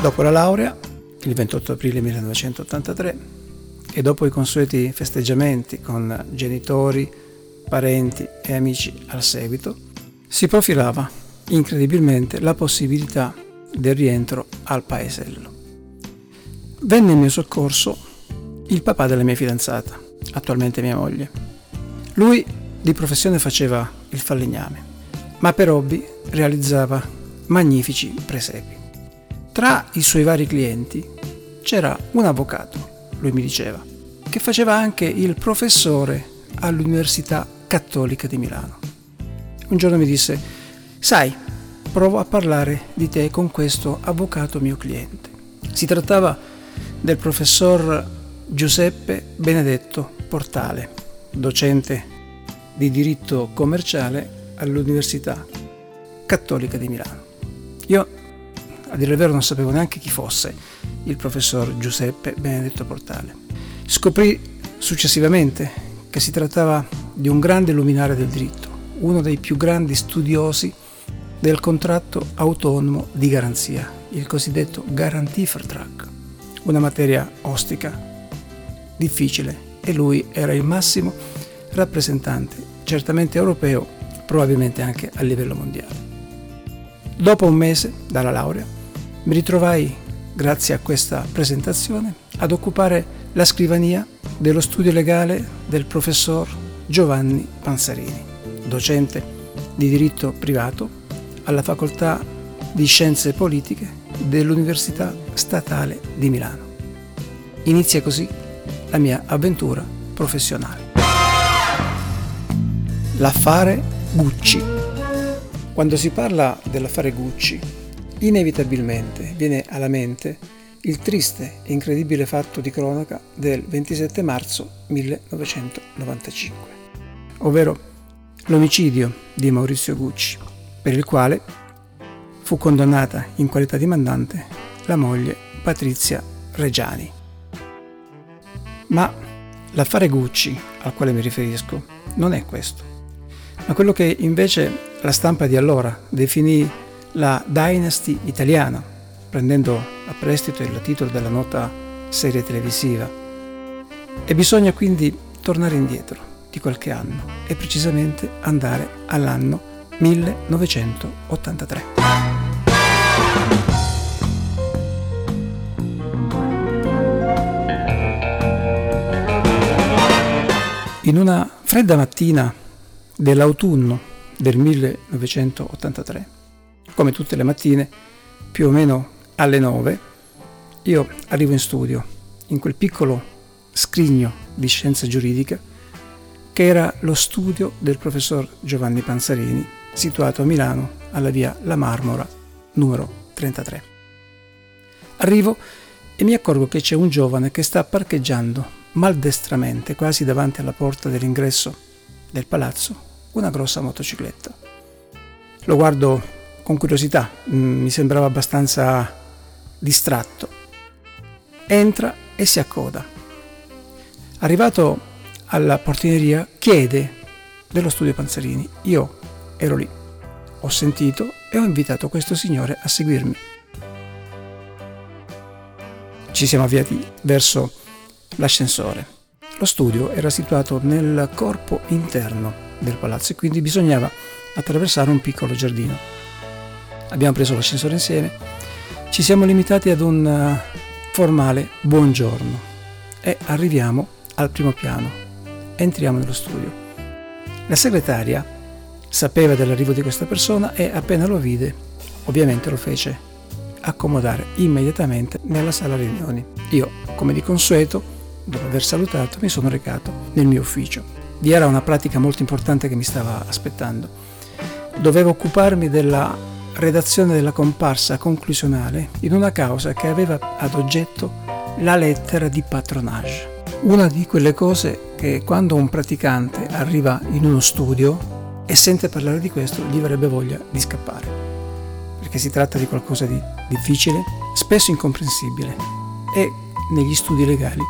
Dopo la laurea, il 28 aprile 1983, e dopo i consueti festeggiamenti con genitori, parenti e amici al seguito, si profilava incredibilmente la possibilità del rientro al paesello. Venne in mio soccorso il papà della mia fidanzata, attualmente mia moglie. Lui di professione faceva il falegname, ma per hobby realizzava magnifici presepi. Tra i suoi vari clienti c'era un avvocato, lui mi diceva, che faceva anche il professore all'Università Cattolica di Milano. Un giorno mi disse, sai, provo a parlare di te con questo avvocato mio cliente. Si trattava del professor Giuseppe Benedetto Portale, docente di diritto commerciale all'Università Cattolica di Milano. Io, a dire il vero, non sapevo neanche chi fosse il professor Giuseppe Benedetto Portale. Scoprì successivamente che si trattava di un grande luminare del diritto, uno dei più grandi studiosi del contratto autonomo di garanzia, il cosiddetto Garantievertrag, una materia ostica difficile e lui era il massimo rappresentante, certamente europeo, probabilmente anche a livello mondiale. Dopo un mese dalla laurea mi ritrovai, grazie a questa presentazione, ad occupare la scrivania dello studio legale del professor Giovanni Panzarini, docente di diritto privato alla facoltà di scienze politiche dell'Università Statale di Milano. Inizia così la mia avventura professionale. L'affare Gucci. Quando si parla dell'affare Gucci, inevitabilmente viene alla mente il triste e incredibile fatto di cronaca del 27 marzo 1995, ovvero l'omicidio di Maurizio Gucci, per il quale fu condannata in qualità di mandante la moglie Patrizia Reggiani. Ma l'affare Gucci al quale mi riferisco non è questo, ma quello che invece la stampa di allora definì la Dynasty italiana, prendendo a prestito il titolo della nota serie televisiva. E bisogna quindi tornare indietro di qualche anno e precisamente andare all'anno 1983. In una fredda mattina dell'autunno del 1983, come tutte le mattine, più o meno alle 9, io arrivo in studio, in quel piccolo scrigno di scienza giuridica che era lo studio del professor Giovanni Panzarini, situato a Milano alla via La Marmora numero 33. Arrivo e mi accorgo che c'è un giovane che sta parcheggiando maldestramente, quasi davanti alla porta dell'ingresso del palazzo, una grossa motocicletta. Lo guardo con curiosità, mm, mi sembrava abbastanza distratto. Entra e si accoda. Arrivato alla portineria, chiede dello studio Panzerini. Io ero lì, ho sentito e ho invitato questo signore a seguirmi. Ci siamo avviati verso l'ascensore. Lo studio era situato nel corpo interno del palazzo e quindi bisognava attraversare un piccolo giardino. Abbiamo preso l'ascensore insieme, ci siamo limitati ad un eh, formale buongiorno e arriviamo al primo piano. Entriamo nello studio. La segretaria sapeva dell'arrivo di questa persona e appena lo vide, ovviamente lo fece accomodare immediatamente nella sala riunioni. Io, come di consueto, dopo aver salutato, mi sono recato nel mio ufficio. Vi era una pratica molto importante che mi stava aspettando. Dovevo occuparmi della redazione della comparsa conclusionale in una causa che aveva ad oggetto la lettera di patronage. Una di quelle cose che quando un praticante arriva in uno studio e sente parlare di questo gli verrebbe voglia di scappare, perché si tratta di qualcosa di difficile, spesso incomprensibile e negli studi legali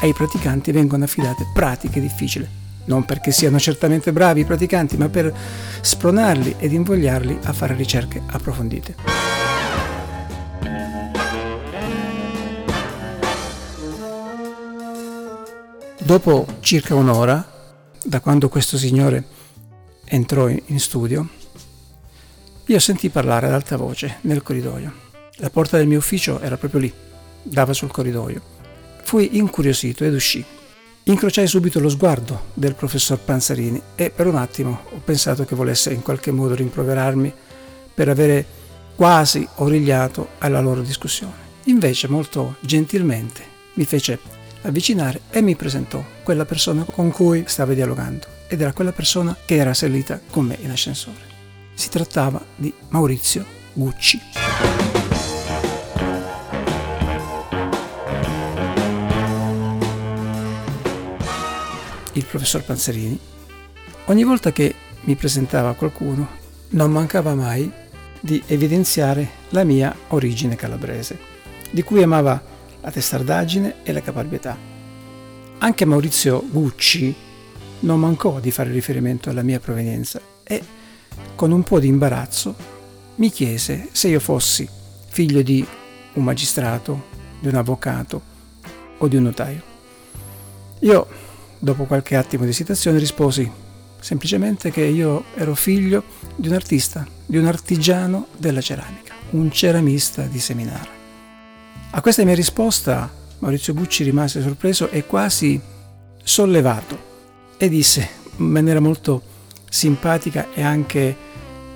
ai praticanti vengono affidate pratiche difficili, non perché siano certamente bravi i praticanti, ma per spronarli ed invogliarli a fare ricerche approfondite. Dopo circa un'ora, da quando questo signore entrò in studio, io sentì parlare ad alta voce nel corridoio. La porta del mio ufficio era proprio lì, dava sul corridoio. Fui incuriosito ed uscì Incrociai subito lo sguardo del professor Panzarini e per un attimo ho pensato che volesse in qualche modo rimproverarmi per avere quasi origliato alla loro discussione. Invece molto gentilmente mi fece avvicinare e mi presentò quella persona con cui stava dialogando ed era quella persona che era salita con me in ascensore. Si trattava di Maurizio Gucci. Il professor Panzerini, ogni volta che mi presentava qualcuno, non mancava mai di evidenziare la mia origine calabrese, di cui amava la testardaggine e la caparbietà. Anche Maurizio Gucci non mancò di fare riferimento alla mia provenienza e, con un po' di imbarazzo, mi chiese se io fossi figlio di un magistrato, di un avvocato o di un notaio. Io, dopo qualche attimo di esitazione, risposi semplicemente che io ero figlio di un artista, di un artigiano della ceramica, un ceramista di Seminara. A questa mia risposta Maurizio Gucci rimase sorpreso e quasi sollevato e disse in maniera molto simpatica e anche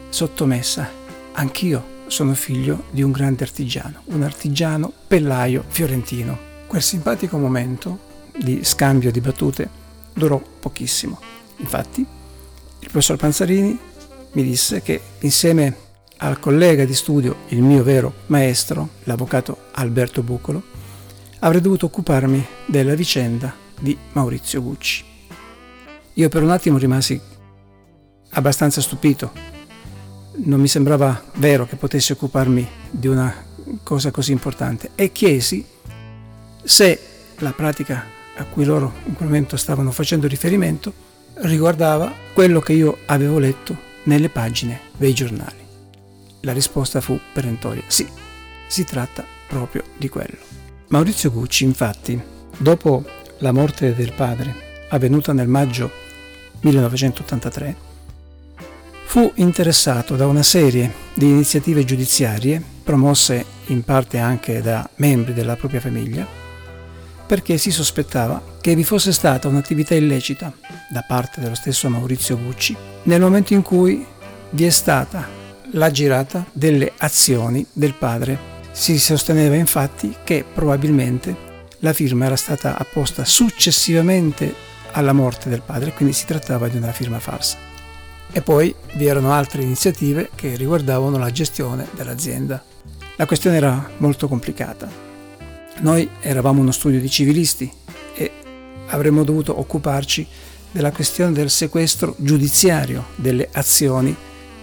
sottomessa, anch'io sono figlio di un grande artigiano, un artigiano pellaio fiorentino. Quel simpatico momento di scambio di battute durò pochissimo. Infatti, il professor Panzarini mi disse che insieme al collega di studio, il mio vero maestro, l'avvocato Alberto Bucolo, avrei dovuto occuparmi della vicenda di Maurizio Gucci. Io per un attimo rimasi abbastanza stupito. Non mi sembrava vero che potessi occuparmi di una cosa così importante e chiesi se la pratica a cui loro in quel momento stavano facendo riferimento riguardava quello che io avevo letto nelle pagine dei giornali. La risposta fu perentoria, sì, si tratta proprio di quello. Maurizio Gucci, infatti, dopo la morte del padre, avvenuta nel maggio 1983, fu interessato da una serie di iniziative giudiziarie, promosse in parte anche da membri della propria famiglia, perché si sospettava che vi fosse stata un'attività illecita da parte dello stesso Maurizio Gucci nel momento in cui vi è stata la girata delle azioni del padre. Si sosteneva infatti che probabilmente la firma era stata apposta successivamente alla morte del padre, quindi si trattava di una firma falsa. E poi vi erano altre iniziative che riguardavano la gestione dell'azienda. La questione era molto complicata. Noi eravamo uno studio di civilisti e avremmo dovuto occuparci della questione del sequestro giudiziario delle azioni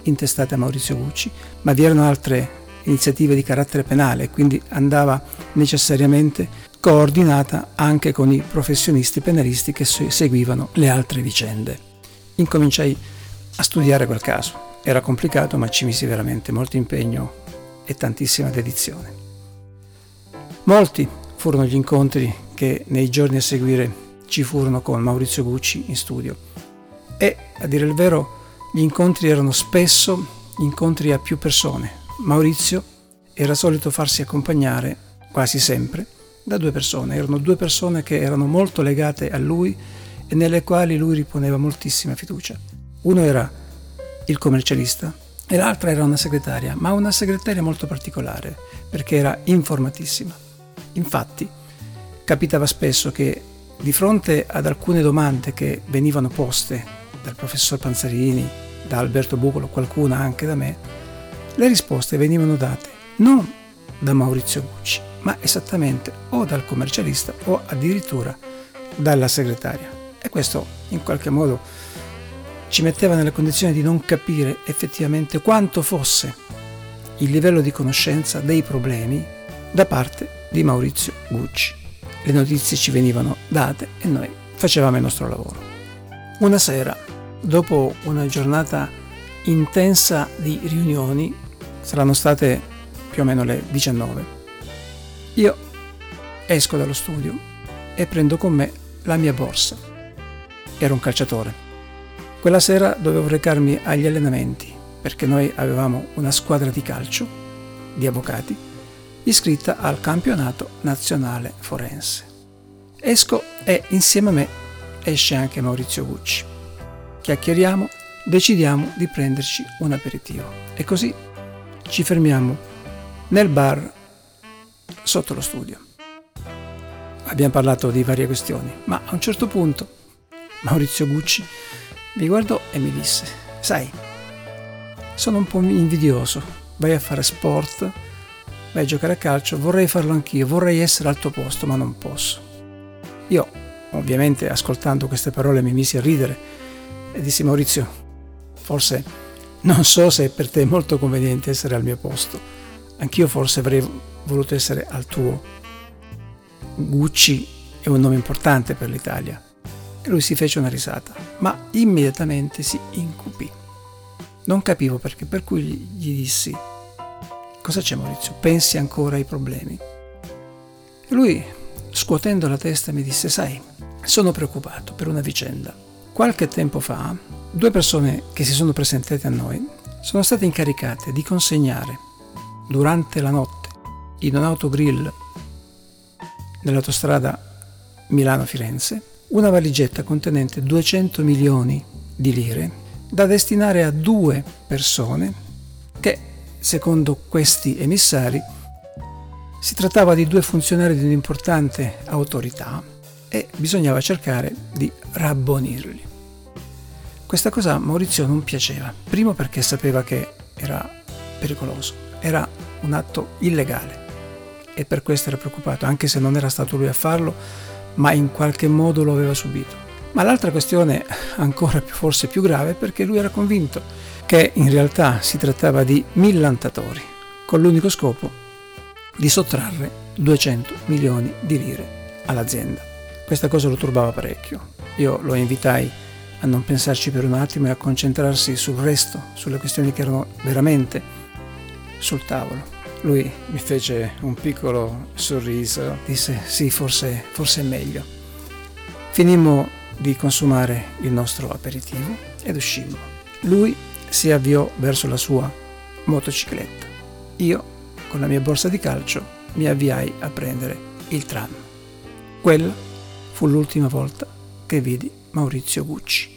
intestate a Maurizio Gucci, ma vi erano altre iniziative di carattere penale, quindi andava necessariamente coordinata anche con i professionisti penalisti che seguivano le altre vicende. Incominciai a studiare quel caso. Era complicato, ma ci misi veramente molto impegno e tantissima dedizione. Molti furono gli incontri che nei giorni a seguire ci furono con Maurizio Gucci in studio e, a dire il vero, gli incontri erano spesso incontri a più persone. Maurizio era solito farsi accompagnare, quasi sempre, da due persone. Erano due persone che erano molto legate a lui e nelle quali lui riponeva moltissima fiducia. Uno era il commercialista e l'altra era una segretaria, ma una segretaria molto particolare perché era informatissima. Infatti, capitava spesso che di fronte ad alcune domande che venivano poste dal professor Panzarini, da Alberto Bucolo, qualcuna anche da me, le risposte venivano date non da Maurizio Gucci, ma esattamente o dal commercialista o addirittura dalla segretaria. E questo in qualche modo ci metteva nelle condizioni di non capire effettivamente quanto fosse il livello di conoscenza dei problemi da parte di Maurizio Gucci. Le notizie ci venivano date e noi facevamo il nostro lavoro. Una sera dopo una giornata intensa di riunioni, saranno state più o meno le 19, io esco dallo studio e prendo con me la mia borsa. Era un calciatore. Quella sera dovevo recarmi agli allenamenti perché noi avevamo una squadra di calcio, di avvocati, iscritta al campionato nazionale forense. Esco e insieme a me esce anche Maurizio Gucci. Chiacchieriamo, decidiamo di prenderci un aperitivo e così ci fermiamo nel bar sotto lo studio. Abbiamo parlato di varie questioni, ma a un certo punto Maurizio Gucci mi guardò e mi disse, sai, sono un po' invidioso, vai a fare sport, a giocare a calcio, vorrei farlo anch'io, vorrei essere al tuo posto, ma non posso. Io, ovviamente, ascoltando queste parole mi misi a ridere e dissi Maurizio, forse non so se per te è molto conveniente essere al mio posto, anch'io forse avrei voluto essere al tuo. Gucci è un nome importante per l'Italia. E lui si fece una risata, ma immediatamente si incupì. Non capivo perché, per cui gli dissi, cosa c'è Maurizio? Pensi ancora ai problemi? E lui, scuotendo la testa, mi disse, sai, sono preoccupato per una vicenda. Qualche tempo fa, due persone che si sono presentate a noi sono state incaricate di consegnare durante la notte in un autogrill nell'autostrada Milano-Firenze una valigetta contenente 200 milioni di lire da destinare a due persone che, secondo questi emissari, si trattava di due funzionari di un'importante autorità e bisognava cercare di rabbonirli. Questa cosa a Maurizio non piaceva, primo perché sapeva che era pericoloso, era un atto illegale e per questo era preoccupato, anche se non era stato lui a farlo, ma in qualche modo lo aveva subito. Ma l'altra questione, ancora forse più grave, perché lui era convinto che in realtà si trattava di millantatori, con l'unico scopo di sottrarre 200 milioni di lire all'azienda. Questa cosa lo turbava parecchio. Io lo invitai a non pensarci per un attimo e a concentrarsi sul resto, sulle questioni che erano veramente sul tavolo. Lui mi fece un piccolo sorriso, disse sì, forse, forse è meglio. Finimmo di consumare il nostro aperitivo ed uscimmo. Lui si avviò verso la sua motocicletta. Io, con la mia borsa di calcio, mi avviai a prendere il tram. Quella fu l'ultima volta che vidi Maurizio Gucci.